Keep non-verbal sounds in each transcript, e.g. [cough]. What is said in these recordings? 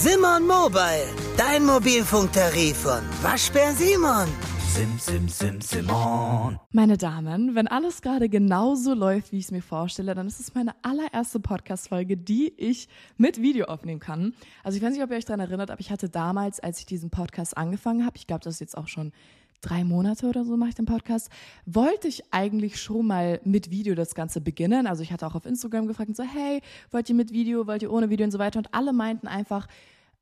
Simon Mobile, dein Mobilfunktarif von Waschbär Simon. Sim, sim, sim, Simon. Meine Damen, wenn alles gerade genauso läuft, wie ich es mir vorstelle, dann ist es meine allererste Podcast-Folge, die ich mit Video aufnehmen kann. Also ich weiß nicht, ob ihr euch daran erinnert, aber ich hatte damals, als ich diesen Podcast angefangen habe, ich glaube, das ist jetzt auch schon drei Monate oder so mache ich den Podcast, wollte ich eigentlich schon mal mit Video das Ganze beginnen. Also ich hatte auch auf Instagram gefragt und so, hey, wollt ihr mit Video, wollt ihr ohne Video und so weiter. Und alle meinten einfach,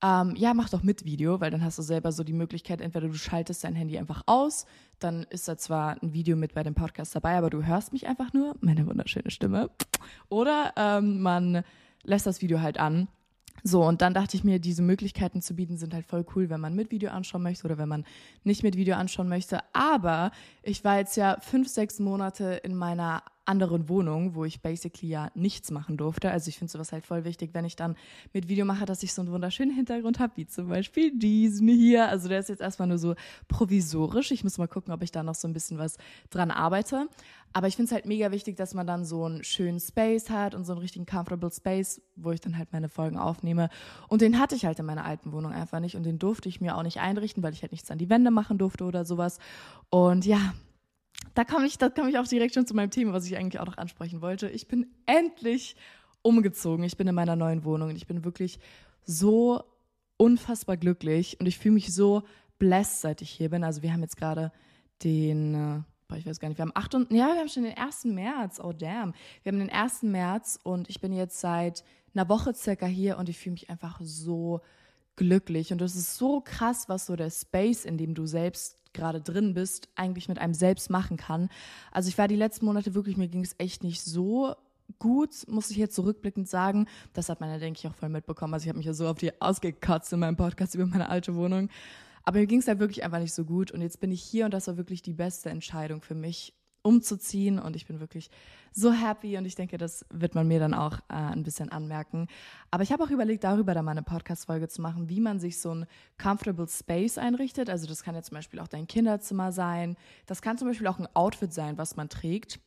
ähm, ja, mach doch mit Video, weil dann hast du selber so die Möglichkeit, entweder du schaltest dein Handy einfach aus, dann ist da zwar ein Video mit bei dem Podcast dabei, aber du hörst mich einfach nur, meine wunderschöne Stimme. Oder ähm, man lässt das Video halt an so, und dann dachte ich mir, diese Möglichkeiten zu bieten sind halt voll cool, wenn man mit Video anschauen möchte oder wenn man nicht mit Video anschauen möchte. Aber ich war jetzt ja fünf, sechs Monate in meiner anderen Wohnung, wo ich basically ja nichts machen durfte. Also ich finde sowas halt voll wichtig, wenn ich dann mit Video mache, dass ich so einen wunderschönen Hintergrund habe, wie zum Beispiel diesen hier. Also der ist jetzt erstmal nur so provisorisch. Ich muss mal gucken, ob ich da noch so ein bisschen was dran arbeite. Aber ich finde es halt mega wichtig, dass man dann so einen schönen Space hat und so einen richtigen comfortable Space, wo ich dann halt meine Folgen aufnehme. Und den hatte ich halt in meiner alten Wohnung einfach nicht und den durfte ich mir auch nicht einrichten, weil ich halt nichts an die Wände machen durfte oder sowas. Und ja, da komme ich, da ich auch direkt schon zu meinem Thema, was ich eigentlich auch noch ansprechen wollte. Ich bin endlich umgezogen. Ich bin in meiner neuen Wohnung und ich bin wirklich so unfassbar glücklich und ich fühle mich so blessed, seit ich hier bin. Also wir haben jetzt gerade den, äh, ich weiß gar nicht, wir haben 8 und, ja, wir haben schon den 1. März, oh damn. Wir haben den 1. März und ich bin jetzt seit einer Woche circa hier und ich fühle mich einfach so glücklich und es ist so krass, was so der Space, in dem du selbst gerade drin bist, eigentlich mit einem selbst machen kann. Also ich war die letzten Monate wirklich, mir ging es echt nicht so gut, muss ich jetzt zurückblickend sagen. Das hat man ja, denke ich, auch voll mitbekommen. Also ich habe mich ja so auf die ausgekotzt in meinem Podcast über meine alte Wohnung. Aber mir ging es halt wirklich einfach nicht so gut. Und jetzt bin ich hier und das war wirklich die beste Entscheidung für mich umzuziehen und ich bin wirklich so happy und ich denke, das wird man mir dann auch äh, ein bisschen anmerken. Aber ich habe auch überlegt, darüber da mal eine Podcast-Folge zu machen, wie man sich so ein comfortable Space einrichtet. Also das kann ja zum Beispiel auch dein Kinderzimmer sein. Das kann zum Beispiel auch ein Outfit sein, was man trägt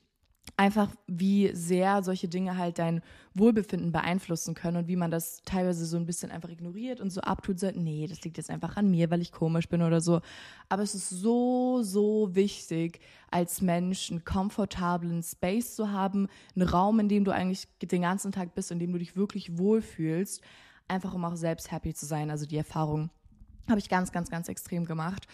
einfach, wie sehr solche Dinge halt dein Wohlbefinden beeinflussen können und wie man das teilweise so ein bisschen einfach ignoriert und so abtut, so, nee, das liegt jetzt einfach an mir, weil ich komisch bin oder so. Aber es ist so, so wichtig, als Mensch einen komfortablen Space zu haben, einen Raum, in dem du eigentlich den ganzen Tag bist, in dem du dich wirklich wohlfühlst, einfach um auch selbst happy zu sein. Also die Erfahrung habe ich ganz, ganz, ganz extrem gemacht.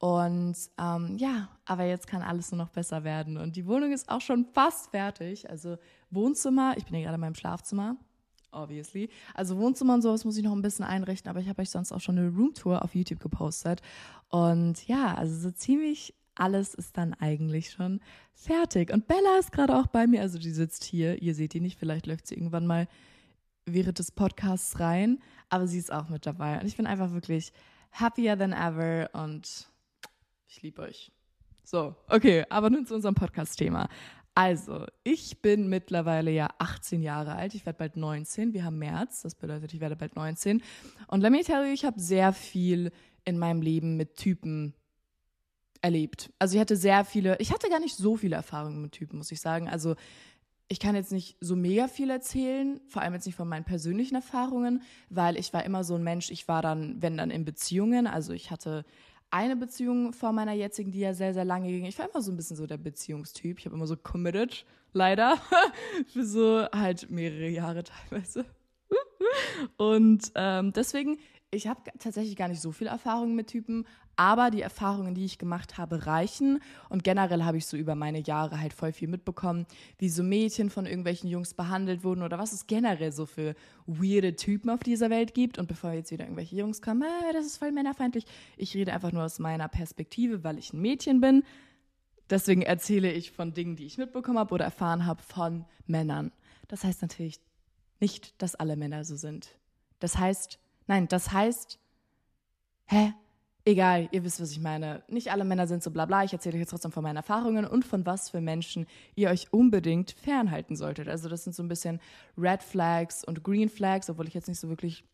Und ähm, ja, aber jetzt kann alles nur noch besser werden. Und die Wohnung ist auch schon fast fertig. Also Wohnzimmer, ich bin ja gerade in meinem Schlafzimmer, obviously. Also Wohnzimmer und sowas muss ich noch ein bisschen einrichten, aber ich habe euch sonst auch schon eine Roomtour auf YouTube gepostet. Und ja, also so ziemlich alles ist dann eigentlich schon fertig. Und Bella ist gerade auch bei mir, also die sitzt hier. Ihr seht die nicht, vielleicht läuft sie irgendwann mal während des Podcasts rein, aber sie ist auch mit dabei. Und ich bin einfach wirklich happier than ever und ich liebe euch. So, okay, aber nun zu unserem Podcast-Thema. Also, ich bin mittlerweile ja 18 Jahre alt. Ich werde bald 19. Wir haben März, das bedeutet, ich werde bald 19. Und let me tell you, ich habe sehr viel in meinem Leben mit Typen erlebt. Also ich hatte sehr viele, ich hatte gar nicht so viele Erfahrungen mit Typen, muss ich sagen. Also ich kann jetzt nicht so mega viel erzählen, vor allem jetzt nicht von meinen persönlichen Erfahrungen, weil ich war immer so ein Mensch, ich war dann, wenn dann in Beziehungen, also ich hatte eine Beziehung vor meiner jetzigen, die ja sehr, sehr lange ging. Ich war immer so ein bisschen so der Beziehungstyp. Ich habe immer so committed, leider, [laughs] für so halt mehrere Jahre teilweise. Und ähm, deswegen ich habe tatsächlich gar nicht so viel Erfahrung mit Typen, aber die Erfahrungen, die ich gemacht habe, reichen. Und generell habe ich so über meine Jahre halt voll viel mitbekommen, wie so Mädchen von irgendwelchen Jungs behandelt wurden oder was es generell so für weirde Typen auf dieser Welt gibt. Und bevor jetzt wieder irgendwelche Jungs kommen, äh, das ist voll männerfeindlich, ich rede einfach nur aus meiner Perspektive, weil ich ein Mädchen bin. Deswegen erzähle ich von Dingen, die ich mitbekommen habe oder erfahren habe von Männern. Das heißt natürlich nicht, dass alle Männer so sind. Das heißt, Nein, das heißt, hä? Egal, ihr wisst, was ich meine. Nicht alle Männer sind so bla bla. Ich erzähle euch jetzt trotzdem von meinen Erfahrungen und von was für Menschen ihr euch unbedingt fernhalten solltet. Also das sind so ein bisschen Red Flags und Green Flags, obwohl ich jetzt nicht so wirklich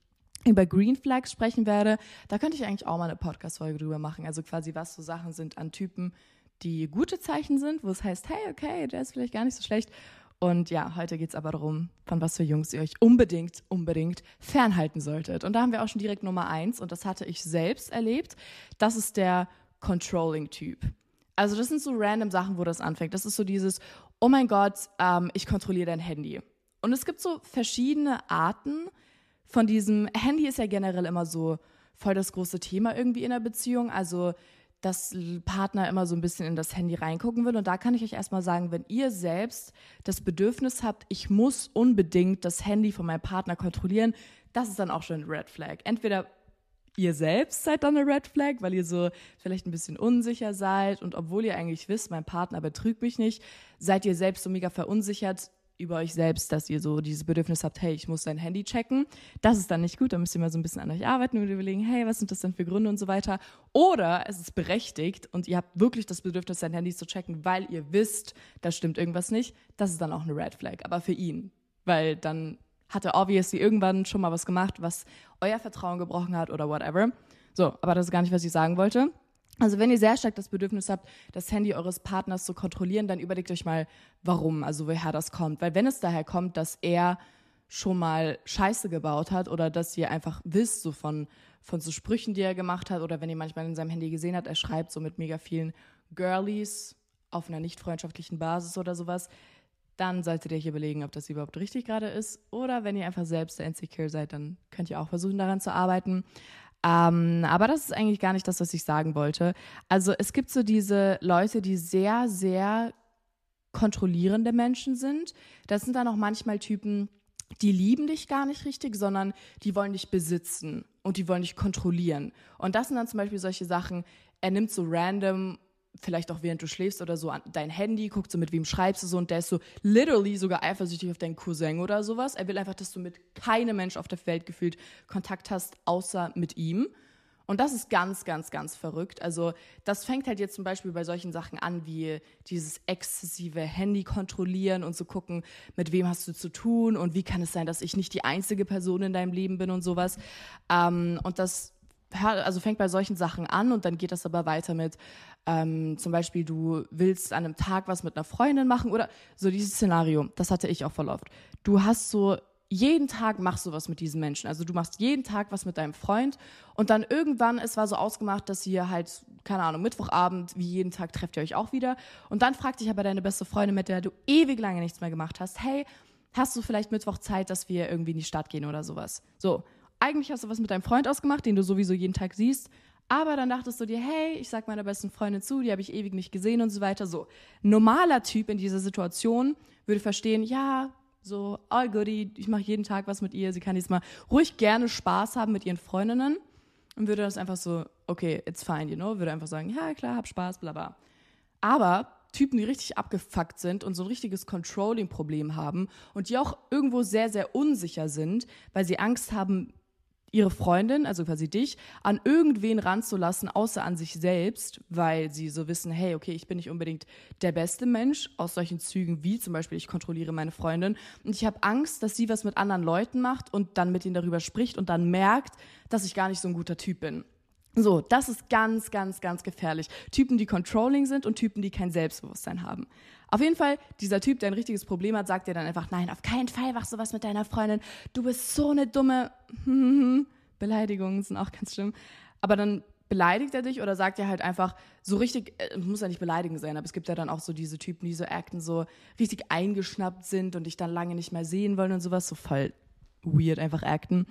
über Green Flags sprechen werde. Da könnte ich eigentlich auch mal eine Podcast-Folge drüber machen. Also quasi, was so Sachen sind an Typen, die gute Zeichen sind, wo es heißt, hey, okay, der ist vielleicht gar nicht so schlecht. Und ja, heute geht es aber darum, von was für Jungs ihr euch unbedingt, unbedingt fernhalten solltet. Und da haben wir auch schon direkt Nummer eins, und das hatte ich selbst erlebt. Das ist der Controlling-Typ. Also, das sind so random Sachen, wo das anfängt. Das ist so dieses, oh mein Gott, ähm, ich kontrolliere dein Handy. Und es gibt so verschiedene Arten von diesem. Handy ist ja generell immer so voll das große Thema irgendwie in der Beziehung. Also, dass Partner immer so ein bisschen in das Handy reingucken will. Und da kann ich euch erstmal sagen, wenn ihr selbst das Bedürfnis habt, ich muss unbedingt das Handy von meinem Partner kontrollieren, das ist dann auch schon ein Red Flag. Entweder ihr selbst seid dann eine Red Flag, weil ihr so vielleicht ein bisschen unsicher seid und obwohl ihr eigentlich wisst, mein Partner betrügt mich nicht, seid ihr selbst so mega verunsichert, über euch selbst, dass ihr so dieses Bedürfnis habt, hey, ich muss dein Handy checken. Das ist dann nicht gut, da müsst ihr mal so ein bisschen an euch arbeiten und überlegen, hey, was sind das denn für Gründe und so weiter. Oder es ist berechtigt und ihr habt wirklich das Bedürfnis, dein Handy zu checken, weil ihr wisst, da stimmt irgendwas nicht. Das ist dann auch eine Red Flag, aber für ihn. Weil dann hat er obviously irgendwann schon mal was gemacht, was euer Vertrauen gebrochen hat oder whatever. So, aber das ist gar nicht, was ich sagen wollte. Also wenn ihr sehr stark das Bedürfnis habt, das Handy eures Partners zu kontrollieren, dann überlegt euch mal, warum, also woher das kommt. Weil wenn es daher kommt, dass er schon mal Scheiße gebaut hat oder dass ihr einfach wisst, so von, von so Sprüchen, die er gemacht hat, oder wenn ihr manchmal in seinem Handy gesehen habt, er schreibt so mit mega vielen Girlies auf einer nicht freundschaftlichen Basis oder sowas, dann solltet ihr euch überlegen, ob das überhaupt richtig gerade ist. Oder wenn ihr einfach selbst insecure seid, dann könnt ihr auch versuchen, daran zu arbeiten. Ähm, aber das ist eigentlich gar nicht das, was ich sagen wollte. Also es gibt so diese Leute, die sehr, sehr kontrollierende Menschen sind. Das sind dann auch manchmal Typen, die lieben dich gar nicht richtig, sondern die wollen dich besitzen und die wollen dich kontrollieren. Und das sind dann zum Beispiel solche Sachen, er nimmt so random vielleicht auch während du schläfst oder so, dein Handy, guckt so, mit wem schreibst du so und der ist so literally sogar eifersüchtig auf deinen Cousin oder sowas. Er will einfach, dass du mit keinem Mensch auf der Welt gefühlt Kontakt hast, außer mit ihm. Und das ist ganz, ganz, ganz verrückt. Also das fängt halt jetzt zum Beispiel bei solchen Sachen an, wie dieses exzessive Handy kontrollieren und zu so gucken, mit wem hast du zu tun und wie kann es sein, dass ich nicht die einzige Person in deinem Leben bin und sowas. Ähm, und das also fängt bei solchen Sachen an und dann geht das aber weiter mit, ähm, zum Beispiel du willst an einem Tag was mit einer Freundin machen oder so dieses Szenario, das hatte ich auch voll oft. Du hast so, jeden Tag machst du was mit diesen Menschen. Also du machst jeden Tag was mit deinem Freund und dann irgendwann, es war so ausgemacht, dass ihr halt, keine Ahnung, Mittwochabend, wie jeden Tag trefft ihr euch auch wieder und dann fragt dich aber deine beste Freundin, mit der du ewig lange nichts mehr gemacht hast, hey, hast du vielleicht Mittwoch Zeit, dass wir irgendwie in die Stadt gehen oder sowas? So, eigentlich hast du was mit deinem Freund ausgemacht, den du sowieso jeden Tag siehst. Aber dann dachtest du dir, hey, ich sag meiner besten Freundin zu, die habe ich ewig nicht gesehen und so weiter. So, normaler Typ in dieser Situation würde verstehen, ja, so, all goody, ich mache jeden Tag was mit ihr, sie kann diesmal ruhig gerne Spaß haben mit ihren Freundinnen und würde das einfach so, okay, it's fine, you know, würde einfach sagen, ja, klar, hab Spaß, bla bla. Aber Typen, die richtig abgefuckt sind und so ein richtiges Controlling-Problem haben und die auch irgendwo sehr, sehr unsicher sind, weil sie Angst haben, ihre Freundin, also quasi dich, an irgendwen ranzulassen, außer an sich selbst, weil sie so wissen, hey, okay, ich bin nicht unbedingt der beste Mensch aus solchen Zügen wie zum Beispiel, ich kontrolliere meine Freundin und ich habe Angst, dass sie was mit anderen Leuten macht und dann mit ihnen darüber spricht und dann merkt, dass ich gar nicht so ein guter Typ bin. So, das ist ganz, ganz, ganz gefährlich. Typen, die controlling sind und Typen, die kein Selbstbewusstsein haben. Auf jeden Fall, dieser Typ, der ein richtiges Problem hat, sagt dir dann einfach, nein, auf keinen Fall machst du was mit deiner Freundin. Du bist so eine dumme [laughs] Beleidigungen sind auch ganz schlimm. Aber dann beleidigt er dich oder sagt er halt einfach so richtig, äh, muss ja nicht beleidigend sein, aber es gibt ja dann auch so diese Typen, die so acten, so richtig eingeschnappt sind und dich dann lange nicht mehr sehen wollen und sowas, so voll weird einfach acten.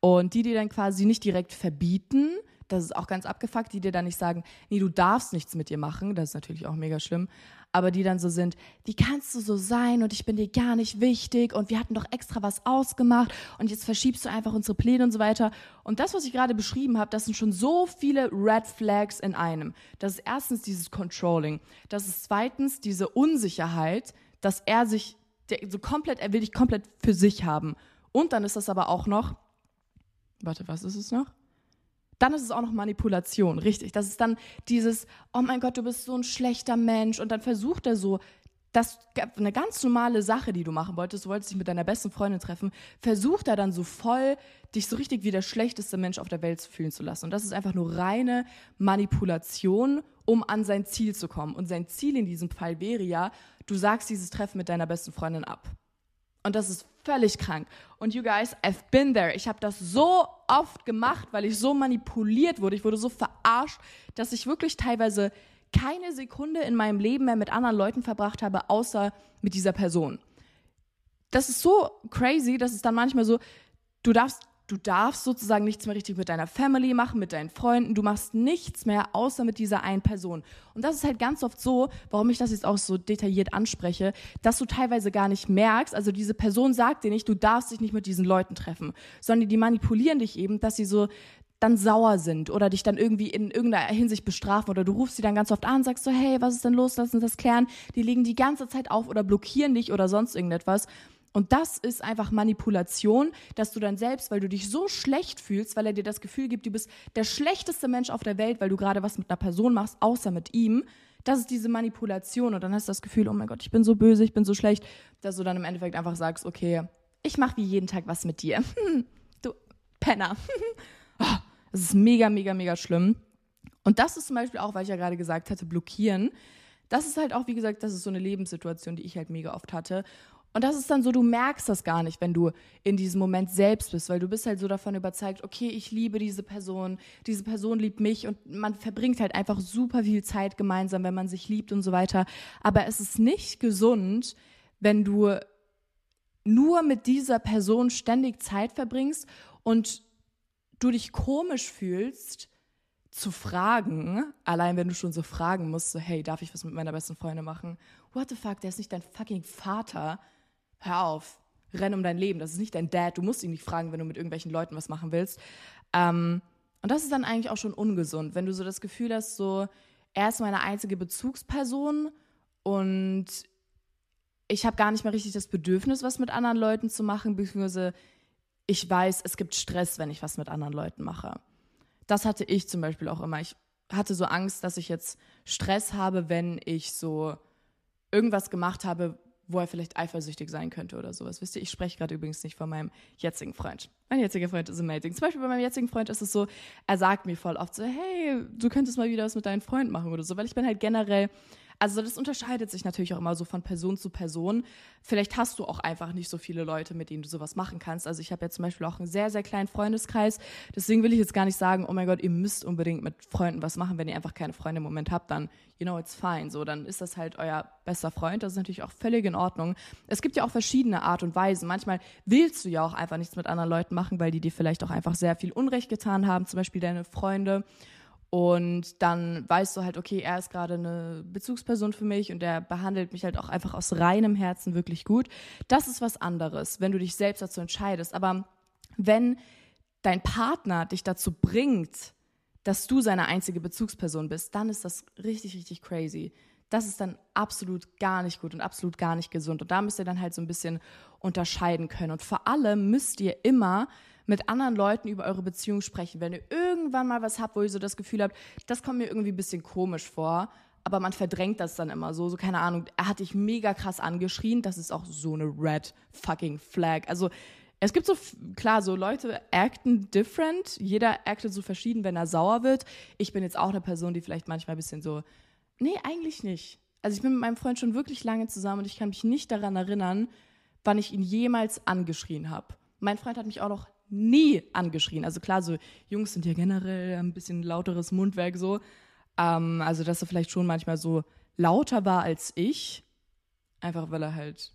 Und die, die dann quasi nicht direkt verbieten, das ist auch ganz abgefuckt, die dir dann nicht sagen, nee, du darfst nichts mit ihr machen, das ist natürlich auch mega schlimm, aber die dann so sind, wie kannst du so sein und ich bin dir gar nicht wichtig und wir hatten doch extra was ausgemacht und jetzt verschiebst du einfach unsere Pläne und so weiter. Und das, was ich gerade beschrieben habe, das sind schon so viele Red Flags in einem. Das ist erstens dieses Controlling, das ist zweitens diese Unsicherheit, dass er sich so komplett, er will dich komplett für sich haben. Und dann ist das aber auch noch, warte, was ist es noch? Dann ist es auch noch Manipulation, richtig. Das ist dann dieses, oh mein Gott, du bist so ein schlechter Mensch. Und dann versucht er so, das eine ganz normale Sache, die du machen wolltest, du wolltest dich mit deiner besten Freundin treffen, versucht er dann so voll, dich so richtig wie der schlechteste Mensch auf der Welt fühlen zu lassen. Und das ist einfach nur reine Manipulation, um an sein Ziel zu kommen. Und sein Ziel in diesem Fall wäre ja, du sagst dieses Treffen mit deiner besten Freundin ab. Und das ist völlig krank. Und you guys, I've been there. Ich habe das so oft gemacht, weil ich so manipuliert wurde. Ich wurde so verarscht, dass ich wirklich teilweise keine Sekunde in meinem Leben mehr mit anderen Leuten verbracht habe, außer mit dieser Person. Das ist so crazy, dass es dann manchmal so, du darfst, du darfst sozusagen nichts mehr richtig mit deiner Family machen, mit deinen Freunden, du machst nichts mehr außer mit dieser einen Person. Und das ist halt ganz oft so, warum ich das jetzt auch so detailliert anspreche, dass du teilweise gar nicht merkst, also diese Person sagt dir nicht, du darfst dich nicht mit diesen Leuten treffen, sondern die manipulieren dich eben, dass sie so dann sauer sind oder dich dann irgendwie in irgendeiner Hinsicht bestrafen oder du rufst sie dann ganz oft an, sagst so, hey, was ist denn los, lass uns das klären. Die legen die ganze Zeit auf oder blockieren dich oder sonst irgendetwas. Und das ist einfach Manipulation, dass du dann selbst, weil du dich so schlecht fühlst, weil er dir das Gefühl gibt, du bist der schlechteste Mensch auf der Welt, weil du gerade was mit einer Person machst, außer mit ihm. Das ist diese Manipulation. Und dann hast du das Gefühl, oh mein Gott, ich bin so böse, ich bin so schlecht, dass du dann im Endeffekt einfach sagst, okay, ich mache wie jeden Tag was mit dir. [laughs] du Penner. [laughs] oh, das ist mega, mega, mega schlimm. Und das ist zum Beispiel auch, weil ich ja gerade gesagt hatte, blockieren. Das ist halt auch, wie gesagt, das ist so eine Lebenssituation, die ich halt mega oft hatte. Und das ist dann so, du merkst das gar nicht, wenn du in diesem Moment selbst bist, weil du bist halt so davon überzeugt, okay, ich liebe diese Person, diese Person liebt mich und man verbringt halt einfach super viel Zeit gemeinsam, wenn man sich liebt und so weiter. Aber es ist nicht gesund, wenn du nur mit dieser Person ständig Zeit verbringst und du dich komisch fühlst, zu fragen, allein wenn du schon so fragen musst, so, hey, darf ich was mit meiner besten Freundin machen? What the fuck, der ist nicht dein fucking Vater. Hör auf, renn um dein Leben. Das ist nicht dein Dad. Du musst ihn nicht fragen, wenn du mit irgendwelchen Leuten was machen willst. Ähm, und das ist dann eigentlich auch schon ungesund, wenn du so das Gefühl hast, so, er ist meine einzige Bezugsperson und ich habe gar nicht mehr richtig das Bedürfnis, was mit anderen Leuten zu machen, beziehungsweise ich weiß, es gibt Stress, wenn ich was mit anderen Leuten mache. Das hatte ich zum Beispiel auch immer. Ich hatte so Angst, dass ich jetzt Stress habe, wenn ich so irgendwas gemacht habe, wo er vielleicht eifersüchtig sein könnte oder sowas. Wisst ihr, ich spreche gerade übrigens nicht von meinem jetzigen Freund. Mein jetziger Freund ist amazing. Zum Beispiel bei meinem jetzigen Freund ist es so, er sagt mir voll oft so, hey, du könntest mal wieder was mit deinem Freund machen oder so, weil ich bin halt generell also das unterscheidet sich natürlich auch immer so von Person zu Person. Vielleicht hast du auch einfach nicht so viele Leute, mit denen du sowas machen kannst. Also ich habe ja zum Beispiel auch einen sehr, sehr kleinen Freundeskreis. Deswegen will ich jetzt gar nicht sagen, oh mein Gott, ihr müsst unbedingt mit Freunden was machen. Wenn ihr einfach keine Freunde im Moment habt, dann, you know, it's fine. So, dann ist das halt euer bester Freund. Das ist natürlich auch völlig in Ordnung. Es gibt ja auch verschiedene Art und Weisen. Manchmal willst du ja auch einfach nichts mit anderen Leuten machen, weil die dir vielleicht auch einfach sehr viel Unrecht getan haben. Zum Beispiel deine Freunde. Und dann weißt du halt, okay, er ist gerade eine Bezugsperson für mich und er behandelt mich halt auch einfach aus reinem Herzen wirklich gut. Das ist was anderes, wenn du dich selbst dazu entscheidest. Aber wenn dein Partner dich dazu bringt, dass du seine einzige Bezugsperson bist, dann ist das richtig, richtig crazy. Das ist dann absolut gar nicht gut und absolut gar nicht gesund. Und da müsst ihr dann halt so ein bisschen unterscheiden können. Und vor allem müsst ihr immer mit anderen Leuten über eure Beziehung sprechen. Wenn ihr irgendwann mal was habt, wo ihr so das Gefühl habt, das kommt mir irgendwie ein bisschen komisch vor, aber man verdrängt das dann immer so, so keine Ahnung, er hat dich mega krass angeschrien, das ist auch so eine red fucking flag. Also es gibt so, klar, so Leute acten different, jeder actet so verschieden, wenn er sauer wird. Ich bin jetzt auch eine Person, die vielleicht manchmal ein bisschen so, nee, eigentlich nicht. Also ich bin mit meinem Freund schon wirklich lange zusammen und ich kann mich nicht daran erinnern, wann ich ihn jemals angeschrien habe. Mein Freund hat mich auch noch nie angeschrien. Also klar, so Jungs sind ja generell ein bisschen lauteres Mundwerk so. Ähm, also dass er vielleicht schon manchmal so lauter war als ich. Einfach weil er halt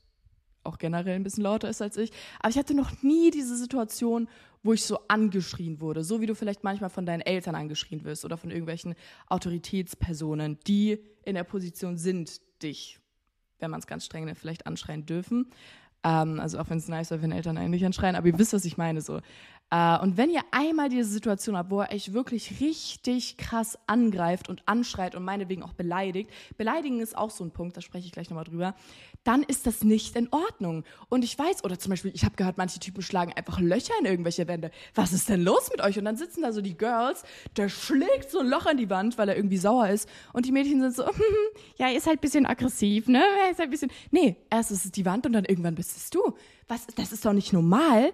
auch generell ein bisschen lauter ist als ich. Aber ich hatte noch nie diese Situation, wo ich so angeschrien wurde. So wie du vielleicht manchmal von deinen Eltern angeschrien wirst oder von irgendwelchen Autoritätspersonen, die in der Position sind, dich, wenn man es ganz streng nennt, vielleicht anschreien dürfen. Ähm, also auch wenn es nice wäre, wenn Eltern eigentlich anschreien, aber ihr wisst, was ich meine. So. Äh, und wenn ihr einmal diese Situation habt, wo er euch wirklich richtig krass angreift und anschreit und meinetwegen auch beleidigt, beleidigen ist auch so ein Punkt, da spreche ich gleich nochmal drüber, dann ist das nicht in Ordnung. Und ich weiß, oder zum Beispiel, ich habe gehört, manche Typen schlagen einfach Löcher in irgendwelche Wände. Was ist denn los mit euch? Und dann sitzen da so die Girls, der schlägt so ein Loch in die Wand, weil er irgendwie sauer ist. Und die Mädchen sind so, [laughs] ja, ist halt ein bisschen aggressiv, ne? Ist halt ein bisschen. Nee, erst ist es die Wand und dann irgendwann bist es du. Was, das ist doch nicht normal.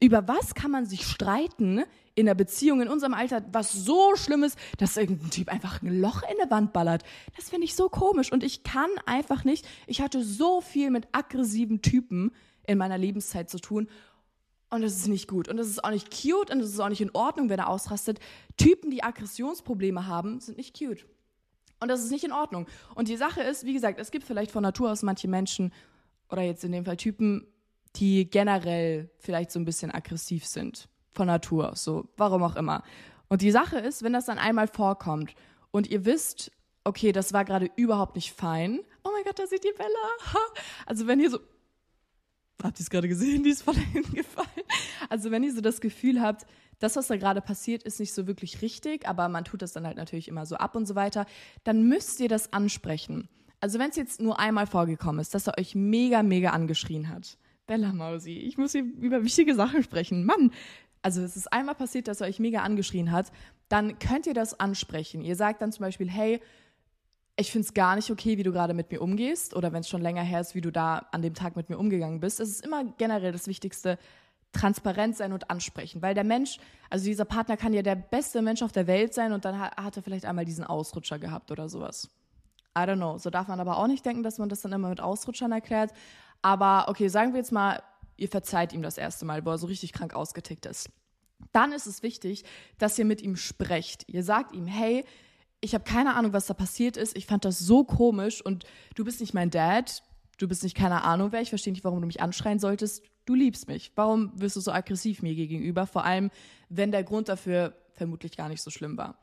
Über was kann man sich streiten in der Beziehung in unserem Alter, was so schlimm ist, dass irgendein Typ einfach ein Loch in der Wand ballert? Das finde ich so komisch und ich kann einfach nicht. Ich hatte so viel mit aggressiven Typen in meiner Lebenszeit zu tun und das ist nicht gut. Und das ist auch nicht cute und das ist auch nicht in Ordnung, wenn er ausrastet. Typen, die Aggressionsprobleme haben, sind nicht cute. Und das ist nicht in Ordnung. Und die Sache ist, wie gesagt, es gibt vielleicht von Natur aus manche Menschen oder jetzt in dem Fall Typen, die generell vielleicht so ein bisschen aggressiv sind. Von Natur aus, so, warum auch immer. Und die Sache ist, wenn das dann einmal vorkommt und ihr wisst, okay, das war gerade überhaupt nicht fein. Oh mein Gott, da sieht die Bella. Also wenn ihr so, habt ihr es gerade gesehen, die ist voll [laughs] hingefallen. Also wenn ihr so das Gefühl habt, das, was da gerade passiert, ist nicht so wirklich richtig, aber man tut das dann halt natürlich immer so ab und so weiter, dann müsst ihr das ansprechen. Also wenn es jetzt nur einmal vorgekommen ist, dass er euch mega, mega angeschrien hat, Bella Mausi, ich muss hier über wichtige Sachen sprechen. Mann, also es ist einmal passiert, dass er euch mega angeschrien hat, dann könnt ihr das ansprechen. Ihr sagt dann zum Beispiel, hey, ich finde es gar nicht okay, wie du gerade mit mir umgehst oder wenn es schon länger her ist, wie du da an dem Tag mit mir umgegangen bist. Es ist immer generell das Wichtigste, transparent sein und ansprechen, weil der Mensch, also dieser Partner kann ja der beste Mensch auf der Welt sein und dann hat er vielleicht einmal diesen Ausrutscher gehabt oder sowas. I don't know. So darf man aber auch nicht denken, dass man das dann immer mit Ausrutschern erklärt. Aber okay, sagen wir jetzt mal, ihr verzeiht ihm das erste Mal, wo er so richtig krank ausgetickt ist. Dann ist es wichtig, dass ihr mit ihm sprecht. Ihr sagt ihm, hey, ich habe keine Ahnung, was da passiert ist. Ich fand das so komisch und du bist nicht mein Dad. Du bist nicht keine Ahnung wer. Ich verstehe nicht, warum du mich anschreien solltest. Du liebst mich. Warum wirst du so aggressiv mir gegenüber? Vor allem, wenn der Grund dafür vermutlich gar nicht so schlimm war.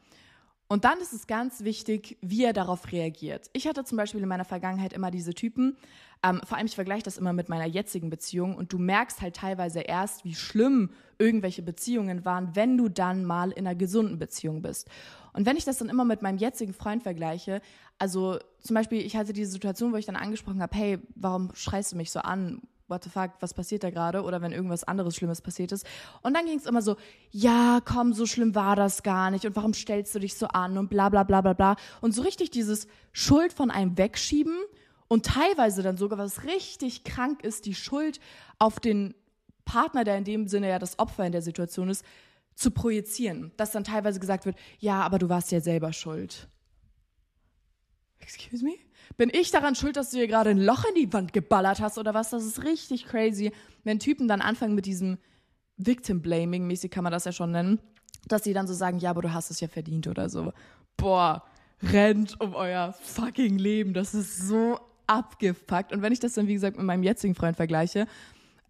Und dann ist es ganz wichtig, wie er darauf reagiert. Ich hatte zum Beispiel in meiner Vergangenheit immer diese Typen, ähm, vor allem ich vergleiche das immer mit meiner jetzigen Beziehung und du merkst halt teilweise erst, wie schlimm irgendwelche Beziehungen waren, wenn du dann mal in einer gesunden Beziehung bist. Und wenn ich das dann immer mit meinem jetzigen Freund vergleiche, also zum Beispiel, ich hatte diese Situation, wo ich dann angesprochen habe, hey, warum schreist du mich so an? What the fuck, was passiert da gerade? Oder wenn irgendwas anderes Schlimmes passiert ist. Und dann ging es immer so, ja, komm, so schlimm war das gar nicht. Und warum stellst du dich so an? Und bla bla bla bla bla. Und so richtig dieses Schuld von einem wegschieben und teilweise dann sogar, was richtig krank ist, die Schuld auf den Partner, der in dem Sinne ja das Opfer in der Situation ist, zu projizieren. Dass dann teilweise gesagt wird, ja, aber du warst ja selber schuld. Excuse me? Bin ich daran schuld, dass du dir gerade ein Loch in die Wand geballert hast oder was? Das ist richtig crazy, wenn Typen dann anfangen mit diesem Victim Blaming, mäßig kann man das ja schon nennen, dass sie dann so sagen, ja, aber du hast es ja verdient oder so. Boah, rennt um euer fucking Leben. Das ist so abgefuckt. Und wenn ich das dann, wie gesagt, mit meinem jetzigen Freund vergleiche,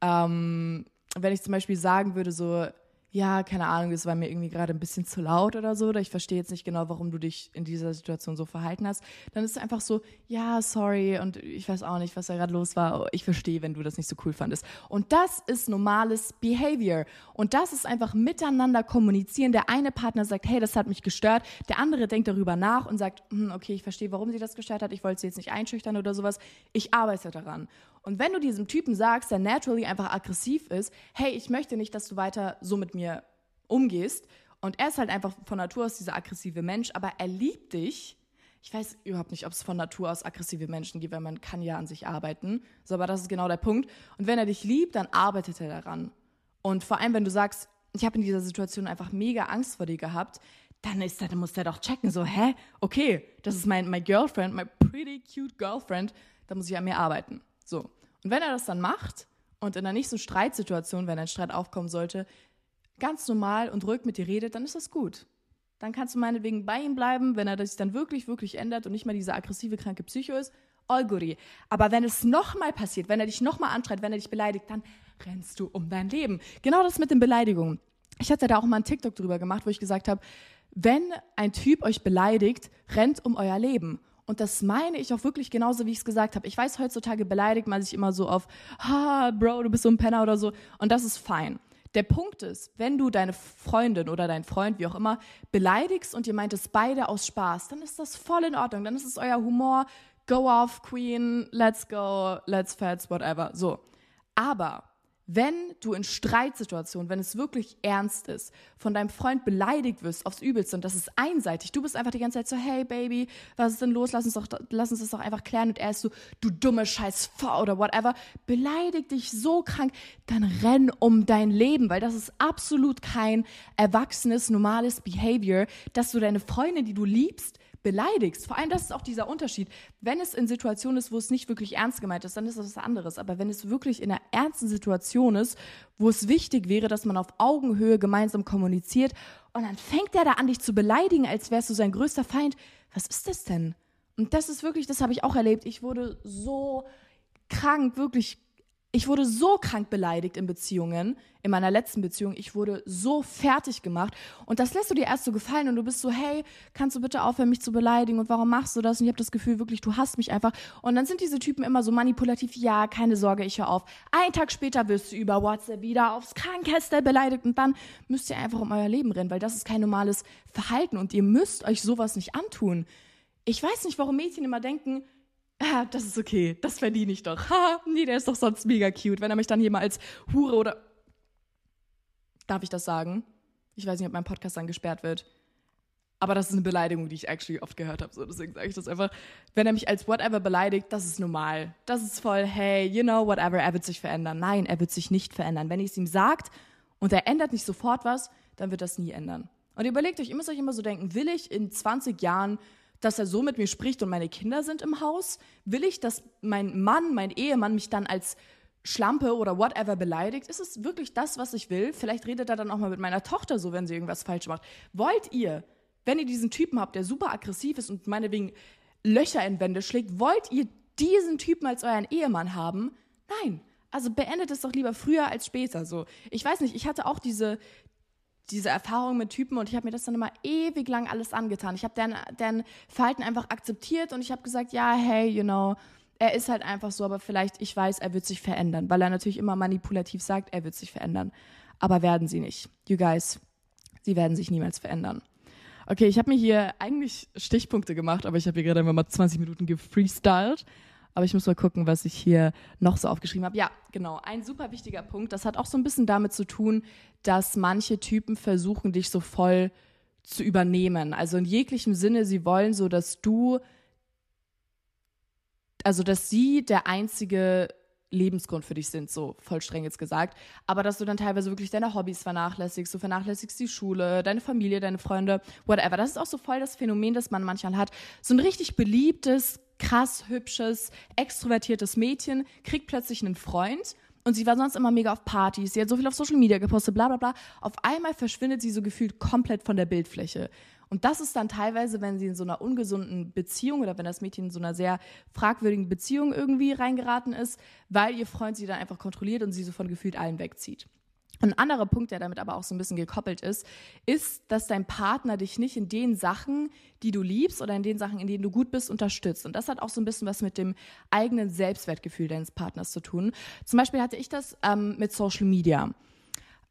ähm, wenn ich zum Beispiel sagen würde, so, ja, keine Ahnung, das war mir irgendwie gerade ein bisschen zu laut oder so, oder ich verstehe jetzt nicht genau, warum du dich in dieser Situation so verhalten hast, dann ist es einfach so, ja, sorry, und ich weiß auch nicht, was da gerade los war. Ich verstehe, wenn du das nicht so cool fandest. Und das ist normales Behavior. Und das ist einfach miteinander kommunizieren. Der eine Partner sagt, hey, das hat mich gestört. Der andere denkt darüber nach und sagt, hm, okay, ich verstehe, warum sie das gestört hat. Ich wollte sie jetzt nicht einschüchtern oder sowas. Ich arbeite daran. Und wenn du diesem Typen sagst, der naturally einfach aggressiv ist, hey, ich möchte nicht, dass du weiter so mit mir umgehst, und er ist halt einfach von Natur aus dieser aggressive Mensch, aber er liebt dich. Ich weiß überhaupt nicht, ob es von Natur aus aggressive Menschen gibt, weil man kann ja an sich arbeiten. So, aber das ist genau der Punkt. Und wenn er dich liebt, dann arbeitet er daran. Und vor allem, wenn du sagst, ich habe in dieser Situation einfach mega Angst vor dir gehabt, dann ist er, dann muss der doch checken, so, hä? Okay, das ist mein, my girlfriend, my pretty cute girlfriend, da muss ich an mir arbeiten. So. Und wenn er das dann macht und in einer nächsten Streitsituation, wenn ein Streit aufkommen sollte, ganz normal und ruhig mit dir redet, dann ist das gut. Dann kannst du meinetwegen bei ihm bleiben, wenn er sich dann wirklich, wirklich ändert und nicht mehr diese aggressive, kranke Psycho ist. All goodie. Aber wenn es nochmal passiert, wenn er dich nochmal anschreit, wenn er dich beleidigt, dann rennst du um dein Leben. Genau das mit den Beleidigungen. Ich hatte da auch mal einen TikTok drüber gemacht, wo ich gesagt habe, wenn ein Typ euch beleidigt, rennt um euer Leben. Und das meine ich auch wirklich genauso, wie ich es gesagt habe. Ich weiß, heutzutage beleidigt man sich immer so auf, ha, Bro, du bist so ein Penner oder so. Und das ist fein. Der Punkt ist, wenn du deine Freundin oder deinen Freund, wie auch immer, beleidigst und ihr meint es beide aus Spaß, dann ist das voll in Ordnung. Dann ist es euer Humor. Go off, Queen, let's go, let's fets, whatever. So. Aber wenn du in Streitsituationen, wenn es wirklich ernst ist, von deinem Freund beleidigt wirst aufs Übelste und das ist einseitig, du bist einfach die ganze Zeit so, hey Baby, was ist denn los? Lass uns doch, lass uns das doch einfach klären und er ist so, du dumme Scheiß oder whatever, beleidigt dich so krank, dann renn um dein Leben, weil das ist absolut kein erwachsenes, normales Behavior, dass du deine Freundin, die du liebst, beleidigst. Vor allem, das ist auch dieser Unterschied. Wenn es in Situationen ist, wo es nicht wirklich ernst gemeint ist, dann ist das was anderes. Aber wenn es wirklich in einer ernsten Situation ist, wo es wichtig wäre, dass man auf Augenhöhe gemeinsam kommuniziert und dann fängt er da an, dich zu beleidigen, als wärst du sein größter Feind. Was ist das denn? Und das ist wirklich, das habe ich auch erlebt. Ich wurde so krank, wirklich ich wurde so krank beleidigt in Beziehungen, in meiner letzten Beziehung. Ich wurde so fertig gemacht. Und das lässt du dir erst so gefallen und du bist so, hey, kannst du bitte aufhören, mich zu beleidigen? Und warum machst du das? Und ich habe das Gefühl, wirklich, du hasst mich einfach. Und dann sind diese Typen immer so manipulativ. Ja, keine Sorge, ich höre auf. Ein Tag später wirst du über WhatsApp wieder aufs Krankenhäusl beleidigt und dann müsst ihr einfach um euer Leben rennen, weil das ist kein normales Verhalten und ihr müsst euch sowas nicht antun. Ich weiß nicht, warum Mädchen immer denken, ah, das ist okay, das verdiene ich doch. Ha, nee, der ist doch sonst mega cute. Wenn er mich dann hier mal als Hure oder. Darf ich das sagen? Ich weiß nicht, ob mein Podcast dann gesperrt wird. Aber das ist eine Beleidigung, die ich actually oft gehört habe. So, deswegen sage ich das einfach. Wenn er mich als whatever beleidigt, das ist normal. Das ist voll, hey, you know, whatever, er wird sich verändern. Nein, er wird sich nicht verändern. Wenn ich es ihm sagt und er ändert nicht sofort was, dann wird das nie ändern. Und überlegt euch, ihr müsst euch immer so denken, will ich in 20 Jahren dass er so mit mir spricht und meine Kinder sind im Haus? Will ich, dass mein Mann, mein Ehemann mich dann als Schlampe oder whatever beleidigt? Ist es wirklich das, was ich will? Vielleicht redet er dann auch mal mit meiner Tochter so, wenn sie irgendwas falsch macht. Wollt ihr, wenn ihr diesen Typen habt, der super aggressiv ist und meinetwegen Löcher in Wände schlägt, wollt ihr diesen Typen als euren Ehemann haben? Nein. Also beendet es doch lieber früher als später. So, ich weiß nicht. Ich hatte auch diese diese Erfahrung mit Typen und ich habe mir das dann immer ewig lang alles angetan. Ich habe deren, deren Verhalten einfach akzeptiert und ich habe gesagt, ja, hey, you know, er ist halt einfach so, aber vielleicht, ich weiß, er wird sich verändern, weil er natürlich immer manipulativ sagt, er wird sich verändern. Aber werden sie nicht. You guys, sie werden sich niemals verändern. Okay, ich habe mir hier eigentlich Stichpunkte gemacht, aber ich habe hier gerade immer mal 20 Minuten gefreestylt. Aber ich muss mal gucken, was ich hier noch so aufgeschrieben habe. Ja, genau. Ein super wichtiger Punkt. Das hat auch so ein bisschen damit zu tun, dass manche Typen versuchen, dich so voll zu übernehmen. Also in jeglichem Sinne, sie wollen so, dass du, also dass sie der einzige Lebensgrund für dich sind, so voll streng jetzt gesagt. Aber dass du dann teilweise wirklich deine Hobbys vernachlässigst, du vernachlässigst die Schule, deine Familie, deine Freunde, whatever. Das ist auch so voll das Phänomen, das man manchmal hat. So ein richtig beliebtes, krass hübsches, extrovertiertes Mädchen kriegt plötzlich einen Freund und sie war sonst immer mega auf Partys, sie hat so viel auf Social Media gepostet, bla bla bla. Auf einmal verschwindet sie so gefühlt komplett von der Bildfläche. Und das ist dann teilweise, wenn sie in so einer ungesunden Beziehung oder wenn das Mädchen in so einer sehr fragwürdigen Beziehung irgendwie reingeraten ist, weil ihr Freund sie dann einfach kontrolliert und sie so von gefühlt allen wegzieht. Ein anderer Punkt, der damit aber auch so ein bisschen gekoppelt ist, ist, dass dein Partner dich nicht in den Sachen, die du liebst oder in den Sachen, in denen du gut bist, unterstützt. Und das hat auch so ein bisschen was mit dem eigenen Selbstwertgefühl deines Partners zu tun. Zum Beispiel hatte ich das ähm, mit Social Media.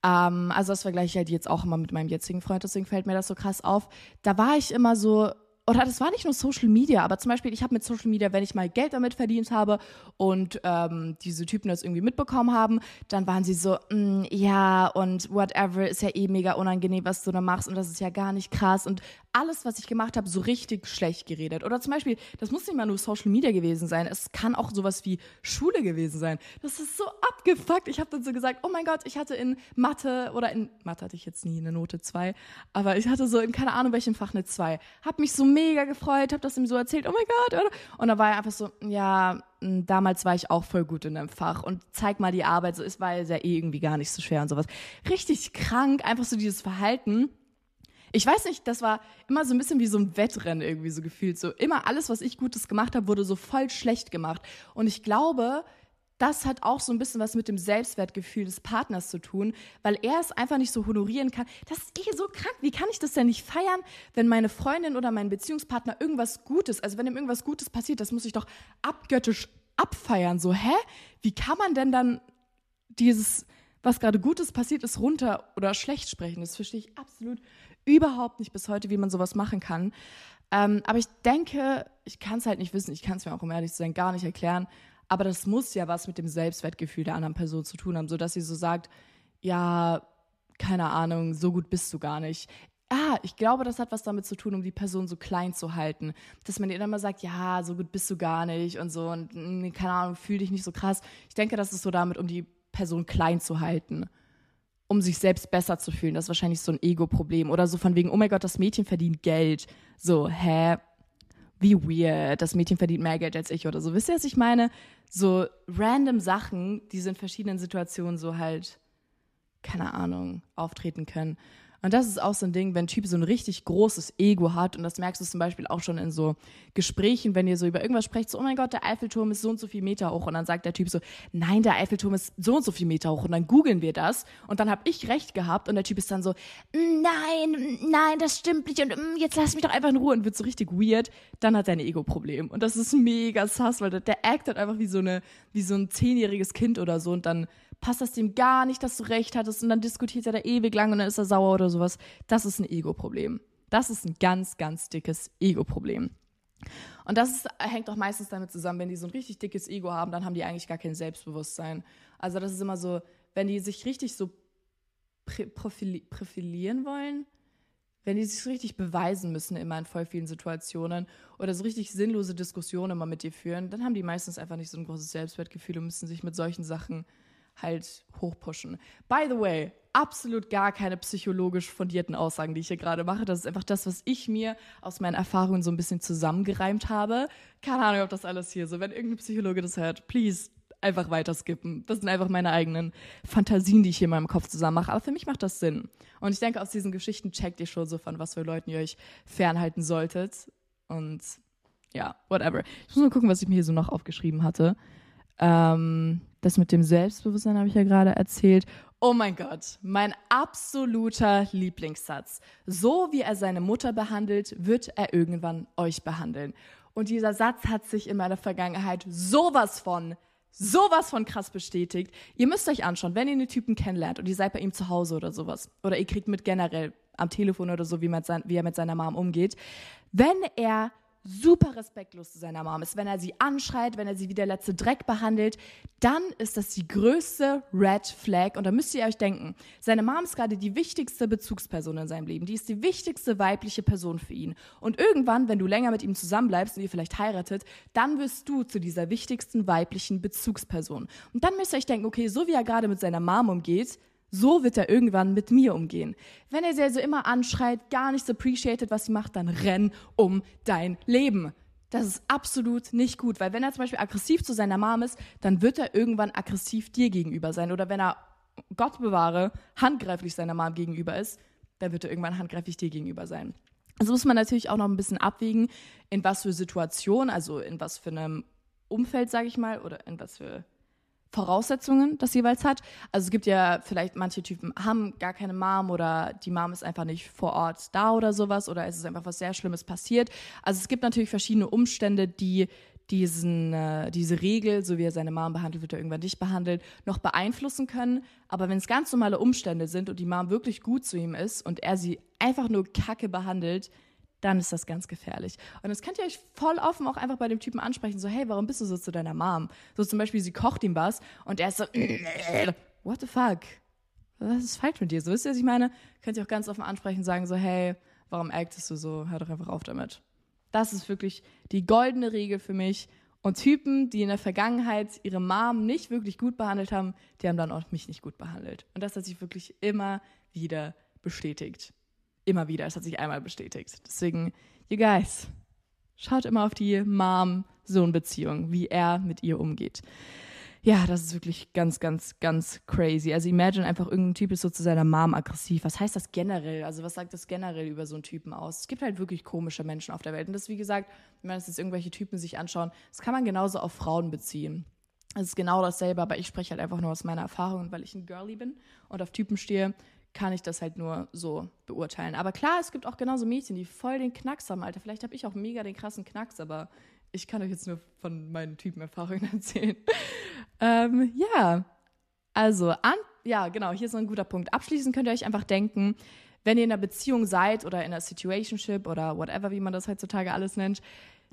Ähm, also das vergleiche ich halt jetzt auch immer mit meinem jetzigen Freund, deswegen fällt mir das so krass auf. Da war ich immer so, oder das war nicht nur Social Media, aber zum Beispiel, ich habe mit Social Media, wenn ich mal Geld damit verdient habe und ähm, diese Typen das irgendwie mitbekommen haben, dann waren sie so, mm, ja und whatever, ist ja eh mega unangenehm, was du da machst und das ist ja gar nicht krass. Und alles, was ich gemacht habe, so richtig schlecht geredet. Oder zum Beispiel, das muss nicht mal nur Social Media gewesen sein, es kann auch sowas wie Schule gewesen sein. Das ist so abgefuckt. Ich habe dann so gesagt, oh mein Gott, ich hatte in Mathe oder in Mathe hatte ich jetzt nie eine Note 2, aber ich hatte so in keine Ahnung welchem Fach eine 2. Hab mich so mega gefreut, habe das ihm so erzählt, oh mein Gott, oder? Und da war er einfach so, ja, damals war ich auch voll gut in dem Fach und zeig mal die Arbeit, so ist, war ja eh irgendwie gar nicht so schwer und sowas. Richtig krank, einfach so dieses Verhalten. Ich weiß nicht, das war immer so ein bisschen wie so ein Wettrennen irgendwie so gefühlt. So immer alles, was ich Gutes gemacht habe, wurde so voll schlecht gemacht. Und ich glaube, das hat auch so ein bisschen was mit dem Selbstwertgefühl des Partners zu tun, weil er es einfach nicht so honorieren kann. Das ist eh so krank. Wie kann ich das denn nicht feiern, wenn meine Freundin oder mein Beziehungspartner irgendwas Gutes, also wenn ihm irgendwas Gutes passiert, das muss ich doch abgöttisch abfeiern. So, hä? Wie kann man denn dann dieses was gerade Gutes passiert ist, runter oder schlecht sprechen. Das verstehe ich absolut überhaupt nicht bis heute, wie man sowas machen kann. Ähm, aber ich denke, ich kann es halt nicht wissen, ich kann es mir auch, um ehrlich zu sein, gar nicht erklären. Aber das muss ja was mit dem Selbstwertgefühl der anderen Person zu tun haben, sodass sie so sagt, ja, keine Ahnung, so gut bist du gar nicht. Ah, ich glaube, das hat was damit zu tun, um die Person so klein zu halten. Dass man ihr dann mal sagt, ja, so gut bist du gar nicht und so und mm, keine Ahnung, fühl dich nicht so krass. Ich denke, das ist so damit, um die Person klein zu halten. Um sich selbst besser zu fühlen. Das ist wahrscheinlich so ein Ego-Problem. Oder so von wegen, oh mein Gott, das Mädchen verdient Geld. So, hä? Wie weird. Das Mädchen verdient mehr Geld als ich oder so. Wisst ihr, was ich meine? So random Sachen, die in verschiedenen Situationen so halt, keine Ahnung, auftreten können. Und das ist auch so ein Ding, wenn ein Typ so ein richtig großes Ego hat, und das merkst du zum Beispiel auch schon in so Gesprächen, wenn ihr so über irgendwas sprecht, so, oh mein Gott, der Eiffelturm ist so und so viel Meter hoch. Und dann sagt der Typ so, nein, der Eiffelturm ist so und so viel Meter hoch. Und dann googeln wir das. Und dann habe ich recht gehabt. Und der Typ ist dann so, nein, nein, das stimmt nicht. Und mm, jetzt lass mich doch einfach in Ruhe. Und wird so richtig weird. Dann hat er ein Ego-Problem. Und das ist mega sass, weil der, der actet einfach wie so, eine, wie so ein zehnjähriges Kind oder so. Und dann passt das dem gar nicht, dass du recht hattest und dann diskutiert er da ewig lang und dann ist er sauer oder sowas. Das ist ein Ego-Problem. Das ist ein ganz, ganz dickes Ego-Problem. Und das ist, hängt auch meistens damit zusammen, wenn die so ein richtig dickes Ego haben, dann haben die eigentlich gar kein Selbstbewusstsein. Also das ist immer so, wenn die sich richtig so profili profilieren wollen, wenn die sich so richtig beweisen müssen immer in voll vielen Situationen oder so richtig sinnlose Diskussionen immer mit dir führen, dann haben die meistens einfach nicht so ein großes Selbstwertgefühl und müssen sich mit solchen Sachen halt hochpushen. By the way, absolut gar keine psychologisch fundierten Aussagen, die ich hier gerade mache. Das ist einfach das, was ich mir aus meinen Erfahrungen so ein bisschen zusammengereimt habe. Keine Ahnung, ob das alles hier so, wenn irgendein Psychologe das hört, please einfach weiter skippen. Das sind einfach meine eigenen Fantasien, die ich hier in meinem Kopf zusammen mache. Aber für mich macht das Sinn. Und ich denke, aus diesen Geschichten checkt ihr schon so von, was für Leuten ihr euch fernhalten solltet. Und ja, whatever. Ich muss mal gucken, was ich mir hier so noch aufgeschrieben hatte. Ähm, das mit dem Selbstbewusstsein habe ich ja gerade erzählt. Oh mein Gott, mein absoluter Lieblingssatz. So wie er seine Mutter behandelt, wird er irgendwann euch behandeln. Und dieser Satz hat sich in meiner Vergangenheit sowas von, sowas von krass bestätigt. Ihr müsst euch anschauen, wenn ihr einen Typen kennenlernt und ihr seid bei ihm zu Hause oder sowas, oder ihr kriegt mit generell am Telefon oder so, wie, sein, wie er mit seiner Mom umgeht, wenn er super respektlos zu seiner Mom ist, wenn er sie anschreit, wenn er sie wie der letzte Dreck behandelt, dann ist das die größte Red Flag. Und da müsst ihr euch denken, seine Mom ist gerade die wichtigste Bezugsperson in seinem Leben. Die ist die wichtigste weibliche Person für ihn. Und irgendwann, wenn du länger mit ihm zusammenbleibst und ihr vielleicht heiratet, dann wirst du zu dieser wichtigsten weiblichen Bezugsperson. Und dann müsst ihr euch denken, okay, so wie er gerade mit seiner Mom umgeht, so wird er irgendwann mit mir umgehen. Wenn er sie also immer anschreit, gar nicht appreciated, was sie macht, dann renn um dein Leben. Das ist absolut nicht gut, weil wenn er zum Beispiel aggressiv zu seiner Mom ist, dann wird er irgendwann aggressiv dir gegenüber sein. Oder wenn er, Gott bewahre, handgreiflich seiner Mom gegenüber ist, dann wird er irgendwann handgreiflich dir gegenüber sein. Also muss man natürlich auch noch ein bisschen abwägen, in was für Situation, also in was für einem Umfeld, sage ich mal, oder in was für Voraussetzungen das jeweils hat. Also es gibt ja vielleicht manche Typen haben gar keine Mom oder die Mom ist einfach nicht vor Ort da oder sowas oder es ist einfach was sehr Schlimmes passiert. Also es gibt natürlich verschiedene Umstände, die diesen, äh, diese Regel, so wie er seine Mom behandelt, wird er irgendwann nicht behandelt, noch beeinflussen können. Aber wenn es ganz normale Umstände sind und die Mom wirklich gut zu ihm ist und er sie einfach nur kacke behandelt, dann ist das ganz gefährlich. Und das könnt ihr euch voll offen auch einfach bei dem Typen ansprechen, so, hey, warum bist du so zu deiner Mom? So zum Beispiel, sie kocht ihm was und er ist so, [clears throat] what the fuck? Was ist falsch mit dir? So wisst ihr, was ich meine? Könnt ihr auch ganz offen ansprechen, sagen so, hey, warum actest du so? Hör doch einfach auf damit. Das ist wirklich die goldene Regel für mich. Und Typen, die in der Vergangenheit ihre Mom nicht wirklich gut behandelt haben, die haben dann auch mich nicht gut behandelt. Und das hat sich wirklich immer wieder bestätigt immer wieder. Es hat sich einmal bestätigt. Deswegen, you guys, schaut immer auf die Mom-Sohn-Beziehung, wie er mit ihr umgeht. Ja, das ist wirklich ganz, ganz, ganz crazy. Also imagine einfach, irgendein Typ ist so zu seiner Mom aggressiv. Was heißt das generell? Also was sagt das generell über so einen Typen aus? Es gibt halt wirklich komische Menschen auf der Welt. Und das, wie gesagt, wenn man jetzt irgendwelche Typen sich anschauen, das kann man genauso auf Frauen beziehen. Es ist genau dasselbe, aber ich spreche halt einfach nur aus meiner Erfahrung, weil ich ein Girlie bin und auf Typen stehe kann ich das halt nur so beurteilen. Aber klar, es gibt auch genauso Mädchen, die voll den Knacks haben, Alter. Vielleicht habe ich auch mega den krassen Knacks, aber ich kann euch jetzt nur von meinen Typenerfahrungen [laughs] erzählen. ähm, ja, also an ja, genau, hier ist noch ein guter Punkt. Abschließend könnt ihr euch einfach denken, wenn ihr in einer Beziehung seid oder in einer Situationship oder whatever, wie man das heutzutage alles nennt,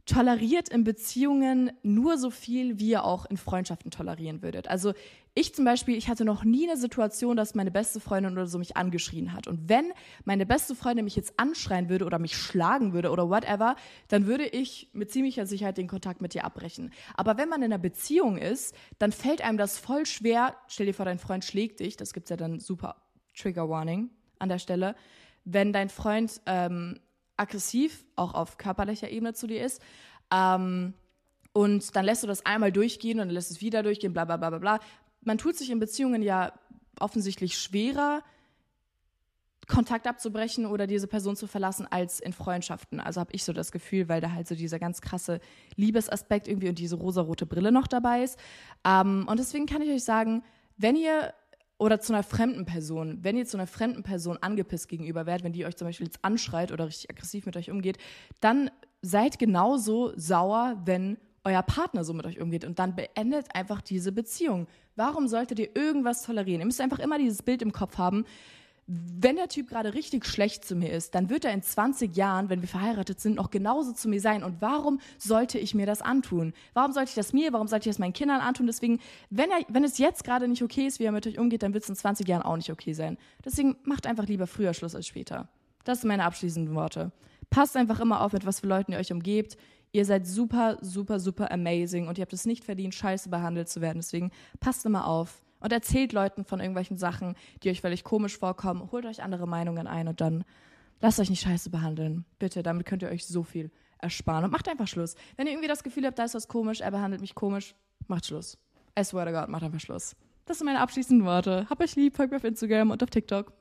toleriert in Beziehungen nur so viel, wie ihr auch in Freundschaften tolerieren würdet. Also ich zum Beispiel, ich hatte noch nie eine Situation, dass meine beste Freundin oder so mich angeschrien hat. Und wenn meine beste Freundin mich jetzt anschreien würde oder mich schlagen würde oder whatever, dann würde ich mit ziemlicher Sicherheit den Kontakt mit ihr abbrechen. Aber wenn man in einer Beziehung ist, dann fällt einem das voll schwer. Stell dir vor, dein Freund schlägt dich. Das gibt's ja dann super Trigger Warning an der Stelle. Wenn dein Freund ähm, aggressiv, auch auf körperlicher Ebene zu dir ist. Ähm, und dann lässt du das einmal durchgehen und dann lässt es wieder durchgehen, bla bla bla bla. Man tut sich in Beziehungen ja offensichtlich schwerer, Kontakt abzubrechen oder diese Person zu verlassen, als in Freundschaften. Also habe ich so das Gefühl, weil da halt so dieser ganz krasse Liebesaspekt irgendwie und diese rosarote Brille noch dabei ist. Ähm, und deswegen kann ich euch sagen, wenn ihr oder zu einer fremden Person, wenn ihr zu einer fremden Person angepisst gegenüber werdet, wenn die euch zum Beispiel jetzt anschreit oder richtig aggressiv mit euch umgeht, dann seid genauso sauer, wenn euer Partner so mit euch umgeht und dann beendet einfach diese Beziehung. Warum solltet ihr irgendwas tolerieren? Ihr müsst einfach immer dieses Bild im Kopf haben, wenn der Typ gerade richtig schlecht zu mir ist, dann wird er in 20 Jahren, wenn wir verheiratet sind, noch genauso zu mir sein. Und warum sollte ich mir das antun? Warum sollte ich das mir, warum sollte ich das meinen Kindern antun? Deswegen, wenn, er, wenn es jetzt gerade nicht okay ist, wie er mit euch umgeht, dann wird es in 20 Jahren auch nicht okay sein. Deswegen macht einfach lieber früher Schluss als später. Das sind meine abschließenden Worte. Passt einfach immer auf, mit was für Leuten ihr euch umgebt. Ihr seid super, super, super amazing und ihr habt es nicht verdient, scheiße behandelt zu werden. Deswegen passt immer auf und erzählt Leuten von irgendwelchen Sachen, die euch völlig komisch vorkommen. Holt euch andere Meinungen ein und dann lasst euch nicht scheiße behandeln. Bitte, damit könnt ihr euch so viel ersparen. Und macht einfach Schluss. Wenn ihr irgendwie das Gefühl habt, da ist was komisch, er behandelt mich komisch, macht Schluss. I swear to God, macht einfach Schluss. Das sind meine abschließenden Worte. Hab euch lieb, folgt mir auf Instagram und auf TikTok.